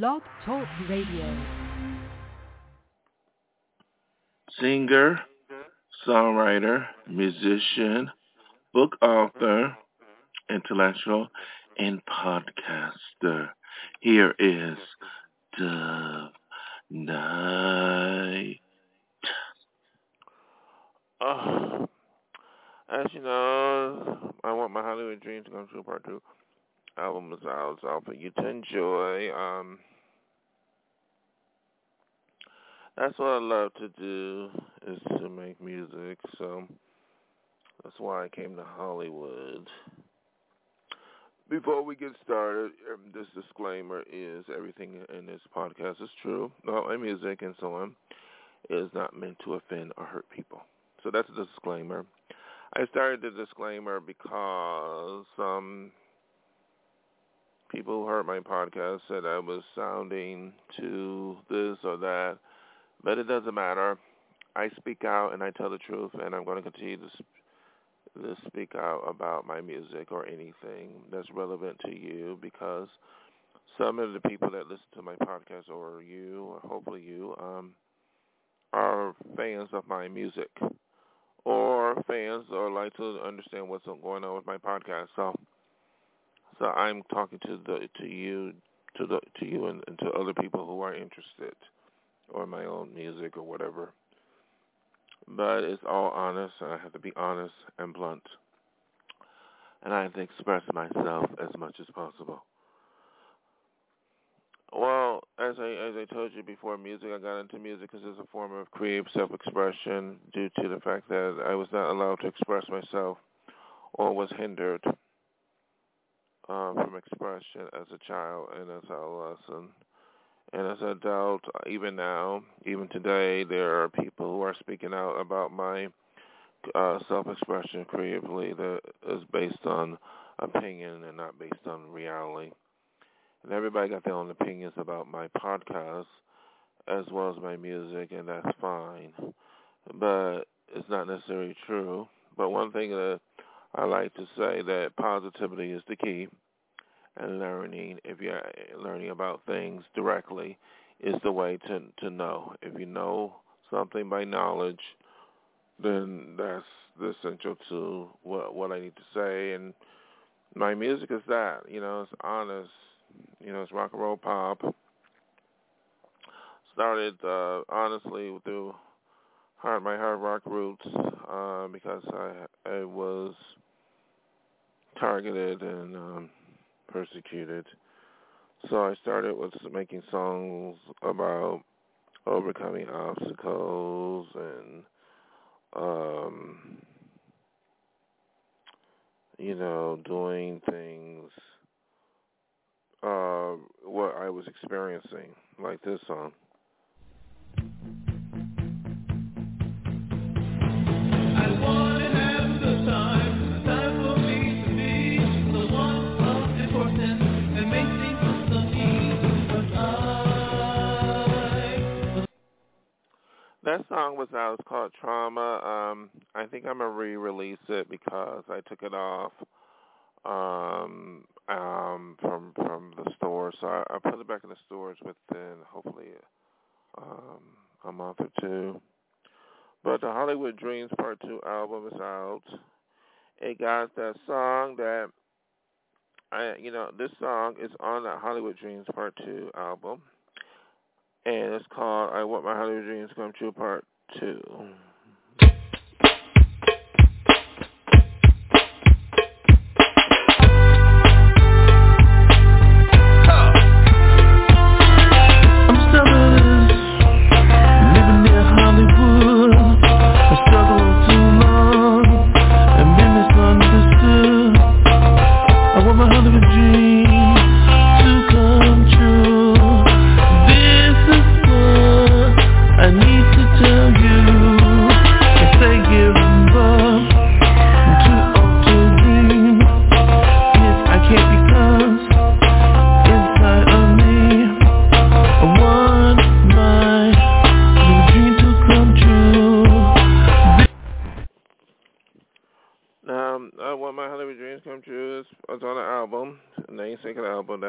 Blog Talk Radio. Singer, songwriter, musician, book author, intellectual, and podcaster. Here is Dove Night. Uh, as you know, I want my Hollywood dreams to come true. Part two album is out. It's out for you to enjoy. Um, that's what I love to do is to make music. So that's why I came to Hollywood. Before we get started, um, this disclaimer is everything in this podcast is true. All my music and so on is not meant to offend or hurt people. So that's a disclaimer. I started the disclaimer because um, people who heard my podcast said I was sounding to this or that, but it doesn't matter. I speak out and I tell the truth, and I'm going to continue to, sp- to speak out about my music or anything that's relevant to you because some of the people that listen to my podcast, or you, or hopefully you, um, are fans of my music or fans or like to understand what's going on with my podcast. So, so I'm talking to the to you to the to you and, and to other people who are interested or my own music or whatever. But it's all honest, and I have to be honest and blunt. And I have to express myself as much as possible. Well, as I as I told you before, music I got into music because it's a form of creative self-expression due to the fact that I was not allowed to express myself or was hindered uh, from expression as a child and as an adolescent. And as an adult, even now, even today, there are people who are speaking out about my uh, self-expression creatively that is based on opinion and not based on reality. And everybody got their own opinions about my podcast as well as my music, and that's fine. But it's not necessarily true. But one thing that I like to say that positivity is the key, and learning, if you're learning about things directly, is the way to to know. If you know something by knowledge, then that's the essential to what what I need to say. And my music is that, you know, it's honest you know, it's rock and roll pop. Started uh, honestly through hard my hard rock roots uh, because I I was targeted and um, persecuted. So I started with making songs about overcoming obstacles and um you know doing things uh, what I was experiencing, like this song. That song was out. It's called Trauma. Um, I think I'm gonna re-release it because I took it off um, um, from from the store. So I, I put it back in the stores within hopefully um, a month or two. But the Hollywood Dreams Part Two album is out. It got that song that I, you know, this song is on the Hollywood Dreams Part Two album, and it's called "I Want My Hollywood Dreams Come True Part 2.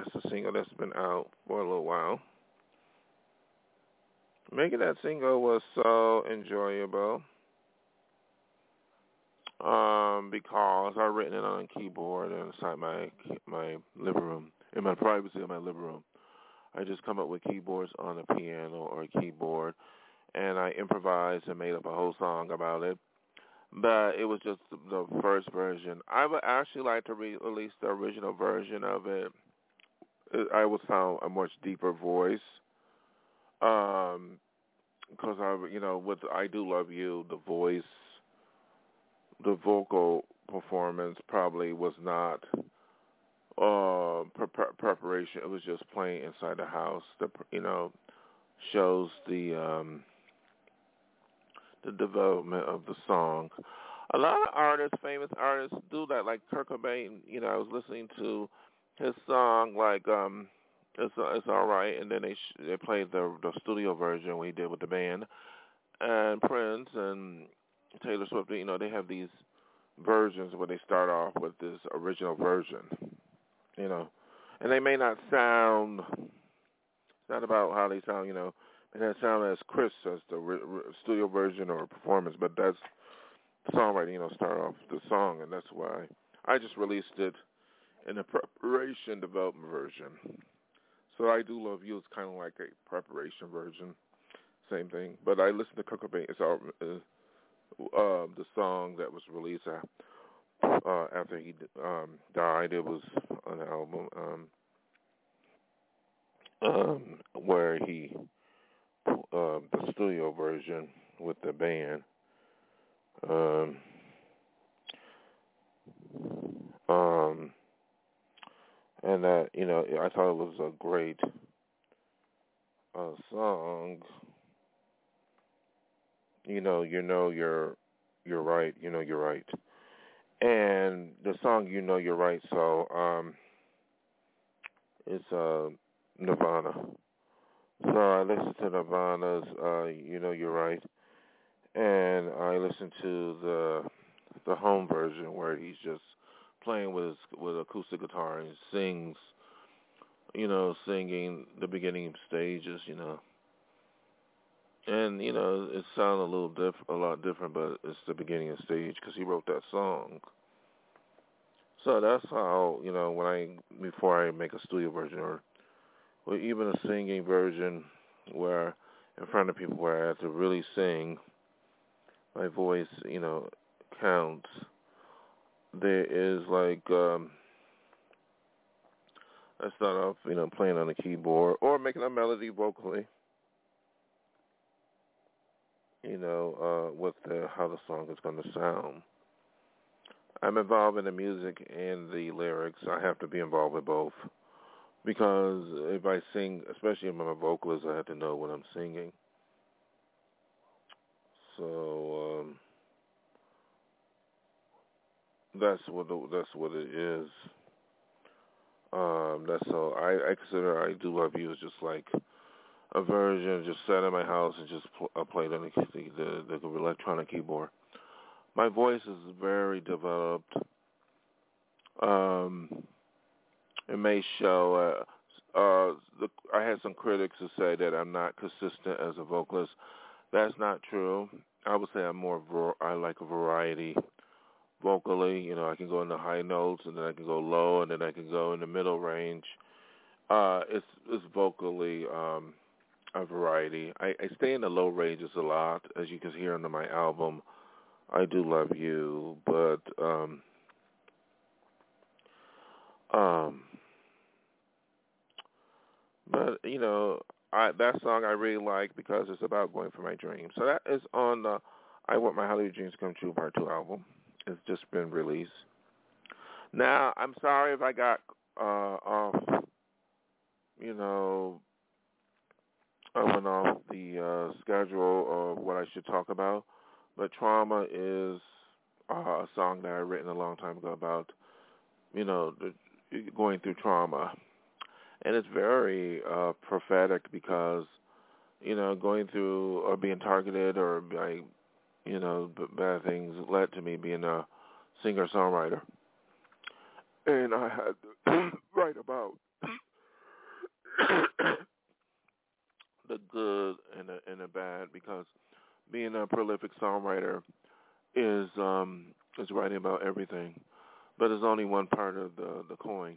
That's the single that's been out for a little while. making that single was so enjoyable um, because I've written it on a keyboard inside my my living room, in my privacy of my living room. I just come up with keyboards on a piano or a keyboard, and I improvised and made up a whole song about it. But it was just the first version. I would actually like to re- release the original version of it. I would sound a much deeper voice. Um, because I, you know, with "I Do Love You," the voice, the vocal performance probably was not uh pre- preparation. It was just playing inside the house. The you know shows the um the development of the song. A lot of artists, famous artists, do that. Like Kurt Cobain, you know, I was listening to his song like um it's it's all right, and then they sh- they played the the studio version we did with the band, and Prince and Taylor Swift. You know, they have these versions where they start off with this original version. You know, and they may not sound. It's not about how they sound. You know, may not sound as crisp as the re- re- studio version or performance, but that's the songwriting. You know, start off the song, and that's why I just released it in the preparation development version. So I do love you. It's kind of like a preparation version, same thing. But I listened to Kurt Cobain. It's all, uh, uh, the song that was released uh, uh, after he um, died. It was an album um, um, where he uh, the studio version with the band. Um, um, and that you know I thought it was a great uh, song. You know, you know you're you're right. You know you're right. And the song "You Know You're Right," so um, it's uh, Nirvana. So I listened to Nirvana's uh, "You Know You're Right," and I listened to the the home version where he's just playing with with acoustic guitar and sings, you know, singing the beginning stages, you know. And you know, it sounds a little diff, a lot different, but it's the beginning of stage because he wrote that song. So that's how you know when I before I make a studio version or or even a singing version where in front of people where I have to really sing, my voice, you know, counts there is like um I start off, you know, playing on the keyboard or making a melody vocally. You know, uh with the how the song is gonna sound. I'm involved in the music and the lyrics. I have to be involved with both. Because if I sing, especially if I'm a vocalist, I have to know what I'm singing. So, um that's what the, that's what it is. Um, that's so I, I consider I do love you just like a version just sat in my house and just pl- I played on the, the the electronic keyboard. My voice is very developed. Um, it may show. Uh, uh, the, I had some critics who say that I'm not consistent as a vocalist. That's not true. I would say I'm more. I like a variety vocally. You know, I can go in the high notes, and then I can go low, and then I can go in the middle range. Uh, it's it's vocally um, a variety. I, I stay in the low ranges a lot, as you can hear on my album. I do love you, but um, um, but you know, I that song I really like because it's about going for my dreams. So that is on the I Want My Hollywood Dreams Come True Part Two album. It's just been released. Now, I'm sorry if I got uh, off, you know, I went off the uh, schedule of what I should talk about, but Trauma is uh, a song that I written a long time ago about, you know, going through trauma. And it's very uh, prophetic because, you know, going through or being targeted or by you know, bad things led to me being a singer-songwriter. And I had to write about the good and the, and the bad because being a prolific songwriter is um, is writing about everything, but it's only one part of the the coin.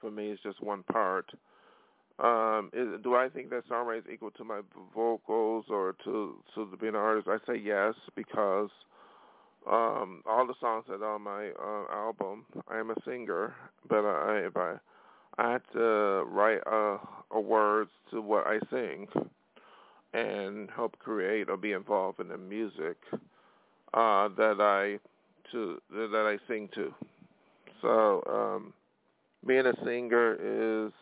For me, it's just one part. Um, is, do I think that songwriting is equal to my vocals or to to being an artist? I say yes because um, all the songs that are on my uh, album, I am a singer, but I, if I I had to write a, a words to what I sing and help create or be involved in the music uh, that I to that I sing to. So um, being a singer is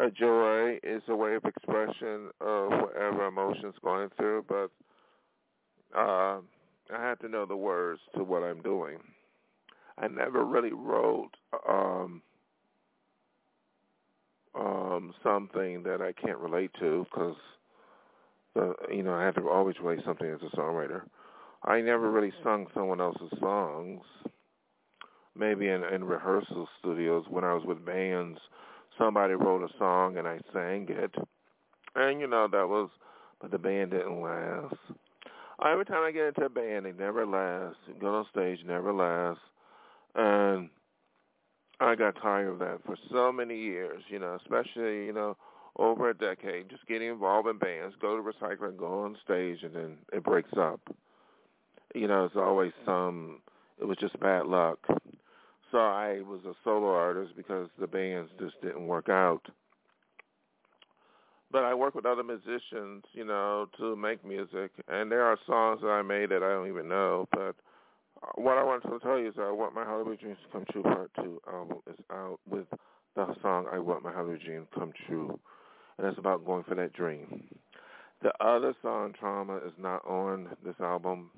a joy, is a way of expression of whatever emotions going through, but uh, I have to know the words to what I'm doing. I never really wrote um, um, something that I can't relate to because, you know, I have to always relate something as a songwriter. I never really sung someone else's songs. Maybe in, in rehearsal studios when I was with bands, somebody wrote a song and I sang it, and you know that was, but the band didn't last. Every time I get into a band, they never last. Go on stage, never last, and I got tired of that for so many years. You know, especially you know over a decade, just getting involved in bands, go to recycling, go on stage, and then it breaks up. You know, it's always some. It was just bad luck. So I was a solo artist because the bands just didn't work out but I work with other musicians, you know, to make music, and there are songs that I made that I don't even know. But uh, what I want to tell you is, I want my Hollywood dreams to come true. Part two album is out with the song "I Want My Hollywood Dream to Come True," and it's about going for that dream. The other song, "Trauma," is not on this album.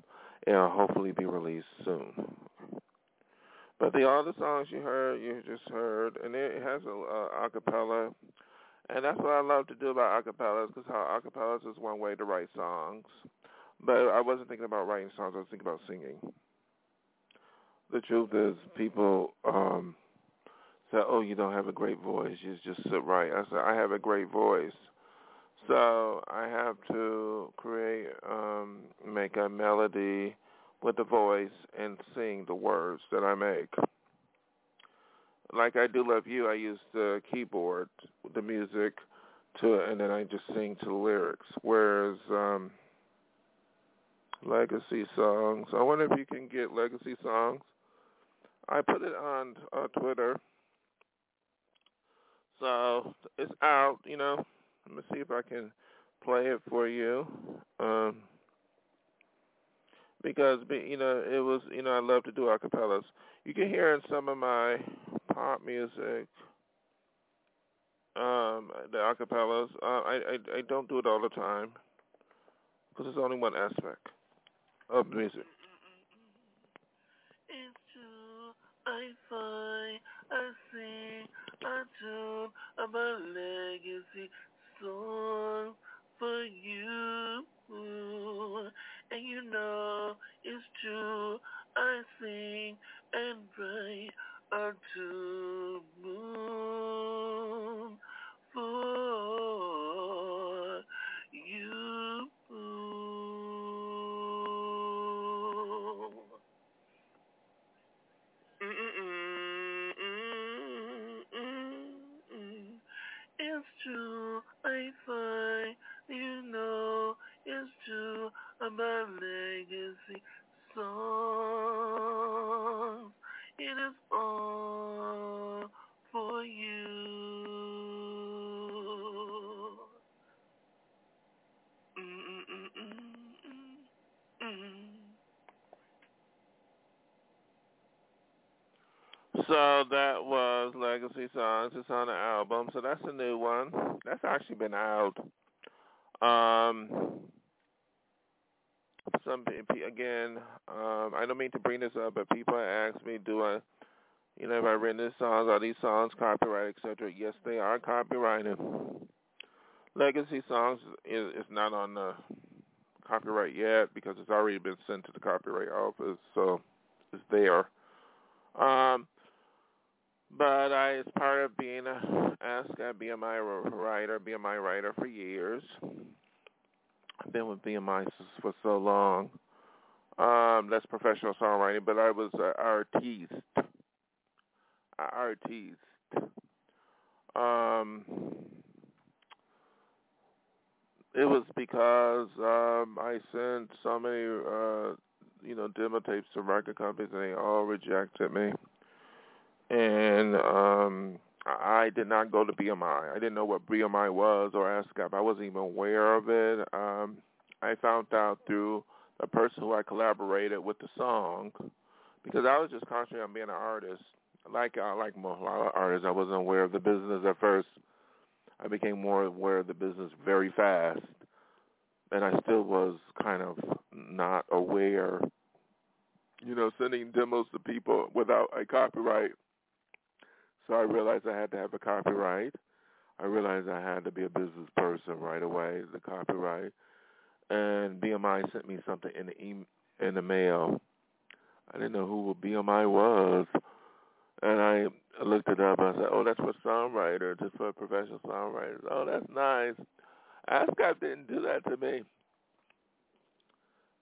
It'll hopefully be released soon. But the other songs you heard, you just heard, and it has a, a acapella and that's what I love to do about acapellas, because how acapellas is one way to write songs. But I wasn't thinking about writing songs. I was thinking about singing. The truth is, people um, say, "Oh, you don't have a great voice. You just sit right." I said, "I have a great voice." So I have to create, um, make a melody with the voice and sing the words that I make like I do love you, I use the keyboard, the music, to and then I just sing to the lyrics. Whereas um, legacy songs, I wonder if you can get legacy songs. I put it on uh, Twitter, so it's out. You know, let me see if I can play it for you. Um, because you know it was you know I love to do acapellas. You can hear in some of my pop music, um, the acapellas. Uh, I, I I don't do it all the time because it's only one aspect of music. I find, I sing, I tune about legacy song for you. And you know it's true, I sing and pray unto moon about legacy songs. It is all for you. So that was Legacy Songs. It's on the album. So that's a new one. That's actually been out. Um, some again, um, I don't mean to bring this up, but people ask me, do I, you know, have I written these songs? Are these songs copyrighted, etc.? Yes, they are copyrighted. Legacy Songs is, is not on the copyright yet because it's already been sent to the copyright office, so it's there. Um, but I, as part of being a ask a BMI writer, BMI writer for years, I've been with BMI for so long. Um, that's professional songwriting, but I was an artiste. An artiste. Um, it was because um, I sent so many, uh, you know, demo tapes to record companies, and they all rejected me. And um, I did not go to BMI. I didn't know what BMI was or ASCAP. I wasn't even aware of it. Um, I found out through the person who I collaborated with the song because I was just concentrating on being an artist. Like I like a lot of artists, I wasn't aware of the business at first. I became more aware of the business very fast, and I still was kind of not aware. You know, sending demos to people without a copyright so I realized I had to have a copyright. I realized I had to be a business person right away, the copyright. And BMI sent me something in the e- in the mail. I didn't know who BMI was. And I looked it up. I said, "Oh, that's for songwriter, just for professional songwriters." Oh, that's nice. ASCAP didn't do that to me.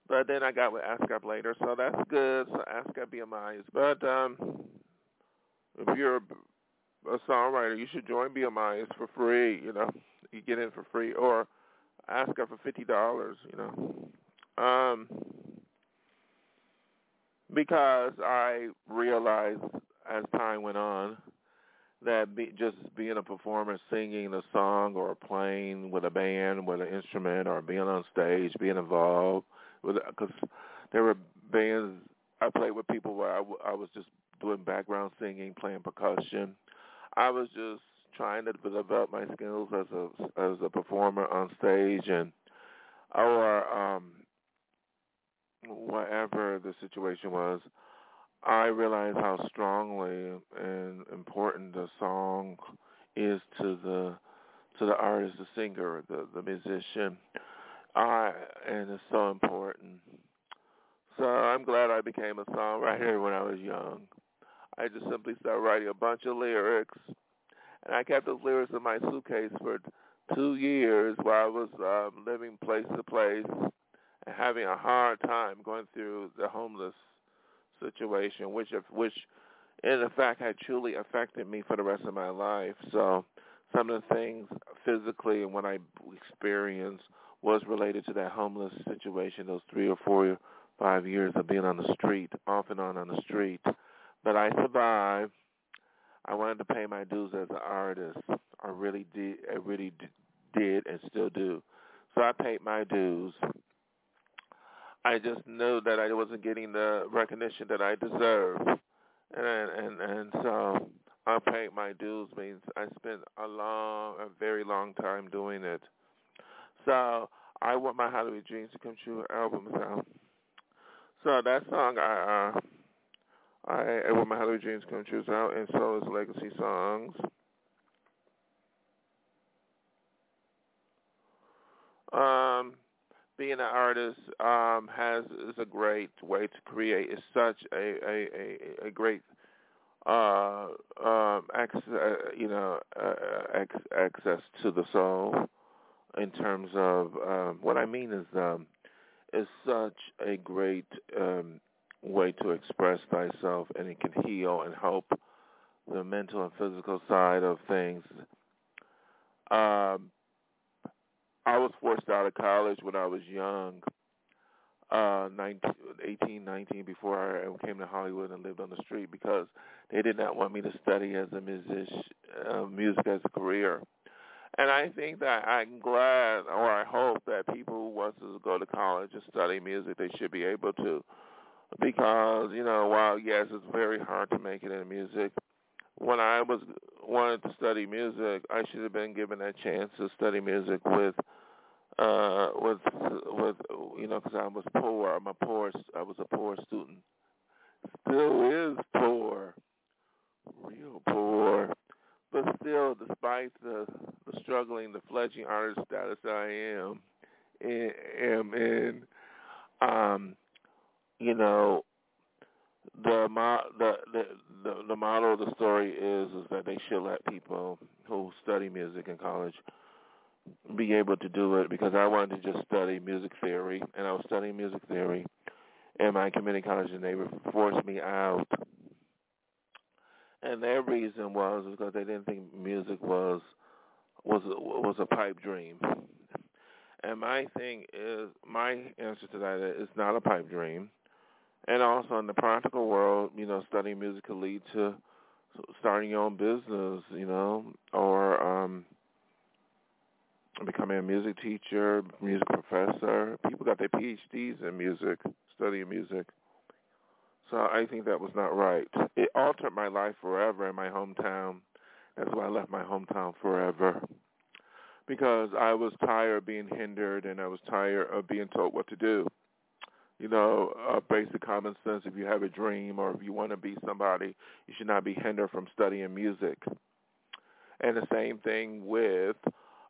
But then I got with ASCAP later, so that's good. So ASCAP BMIs. But um, if you're a songwriter, you should join BMI. It's for free, you know. You get in for free, or ASCAP for fifty dollars, you know. Um, because I realized as time went on that be, just being a performer, singing a song or playing with a band, with an instrument, or being on stage, being involved because there were bands I played with people where I, I was just doing background singing, playing percussion, I was just trying to develop my skills as a as a performer on stage and or um whatever the situation was, I realized how strongly and important the song is to the to the artist, the singer, the the musician. I and it's so important. So I'm glad I became a songwriter when I was young. I just simply started writing a bunch of lyrics, and I kept those lyrics in my suitcase for two years while I was um, living place to place and having a hard time going through the homeless situation, which which in fact had truly affected me for the rest of my life. So some of the things physically and what I experienced was related to that homeless situation, those three or four five years of being on the street, off and on on the street. But I survived. I wanted to pay my dues as an artist. I really did. I really did and still do. So I paid my dues. I just knew that I wasn't getting the recognition that I deserved, and and and so I paid my dues. Means I spent a long, a very long time doing it. So I want my Hollywood dreams to come true album out. So that song I uh I want my Hollywood dreams come true out, and so is Legacy Songs. Um, being an artist um, has is a great way to create. It's such a a, a, a great uh, um, access, uh, you know, uh, access to the soul in terms of um, what I mean is um, is such a great um, way to express thyself, and it can heal and help the mental and physical side of things. Um, I was forced out of college when I was young, uh, 19, 18, 19, before I came to Hollywood and lived on the street because they did not want me to study as a musician, uh, music as a career. And I think that I'm glad, or I hope that people who want to go to college and study music, they should be able to because you know while yes it's very hard to make it in music when i was wanted to study music i should have been given a chance to study music with uh with with you know because i was poor. I'm a poor i was a poor student. Still is poor. Real poor. But still despite the the struggling the fledgling artist status that i am am in um you know, the the the the, model of the story is is that they should let people who study music in college be able to do it because I wanted to just study music theory, and I was studying music theory and my community college, and they forced me out. And their reason was because they didn't think music was was was a pipe dream. And my thing is, my answer to that is it's not a pipe dream. And also in the practical world, you know, studying music could lead to starting your own business, you know, or um becoming a music teacher, music professor. People got their PhDs in music, studying music. So I think that was not right. It altered my life forever in my hometown. That's why I left my hometown forever. Because I was tired of being hindered and I was tired of being told what to do. You know, uh, basic common sense. If you have a dream or if you want to be somebody, you should not be hindered from studying music. And the same thing with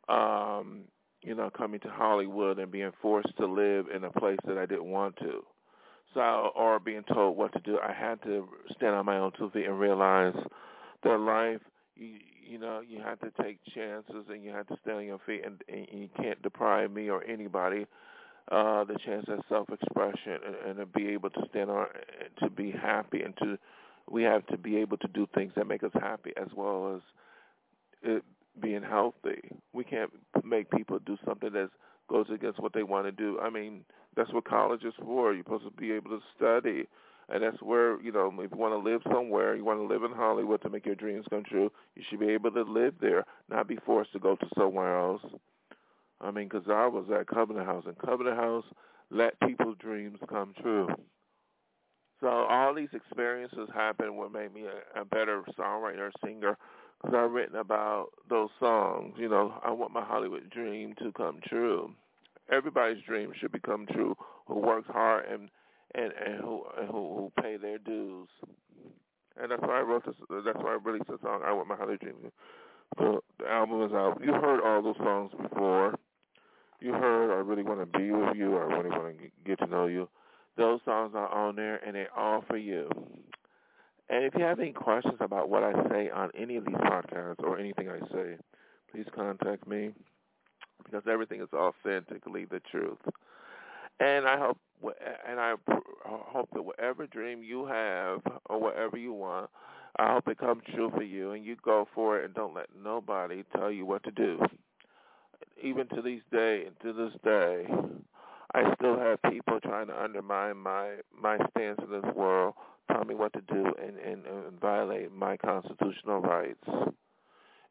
um, you know, coming to Hollywood and being forced to live in a place that I didn't want to. So, or being told what to do, I had to stand on my own two feet and realize that life, you, you know, you have to take chances and you have to stand on your feet, and, and you can't deprive me or anybody uh, the chance of self-expression and, and to be able to stand on, to be happy, and to we have to be able to do things that make us happy as well as it, being healthy. We can't make people do something that goes against what they want to do. I mean, that's what college is for. You're supposed to be able to study. And that's where, you know, if you want to live somewhere, you want to live in Hollywood to make your dreams come true, you should be able to live there, not be forced to go to somewhere else. I mean, because I was at Covenant House, and Covenant House let people's dreams come true. So all these experiences happened what made me a, a better songwriter, singer, because I've written about those songs. You know, I want my Hollywood dream to come true. Everybody's dream should become true. Who works hard and and and who and who who pay their dues. And that's why I wrote this. That's why I released the song. I want my Hollywood dream. The, the album is out. You heard all those songs before. You heard I really want to be with you. I really want to get to know you. Those songs are on there, and they're all for you. And if you have any questions about what I say on any of these podcasts or anything I say, please contact me because everything is authentically the truth. And I hope, and I hope that whatever dream you have or whatever you want, I hope it comes true for you, and you go for it, and don't let nobody tell you what to do. Even to this day, to this day, I still have people trying to undermine my my stance in this world tell me what to do and, and, and violate my constitutional rights.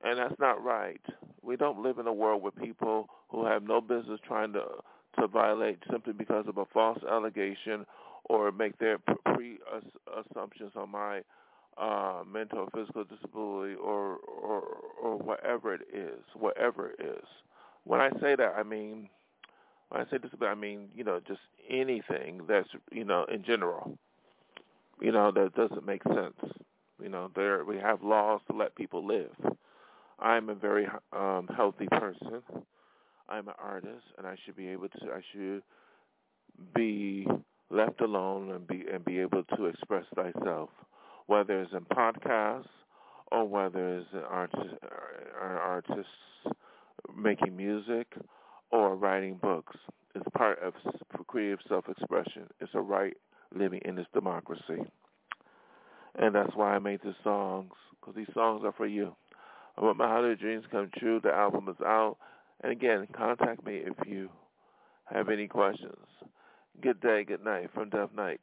And that's not right. We don't live in a world where people who have no business trying to to violate simply because of a false allegation or make their pre-assumptions on my uh, mental or physical disability or, or or whatever it is, whatever it is. When I say that, I mean when I say disability, I mean you know just anything that's you know in general you know, that doesn't make sense. You know, there we have laws to let people live. I'm a very um, healthy person. I'm an artist, and I should be able to. I should be left alone and be and be able to express thyself, whether it's in podcasts or whether it's an artist, an artist making music or writing books. It's part of creative self-expression. It's a right living in this democracy. And that's why I made these songs, because these songs are for you. I want my Hollywood dreams come true. The album is out. And again, contact me if you have any questions. Good day, good night from Dove Night.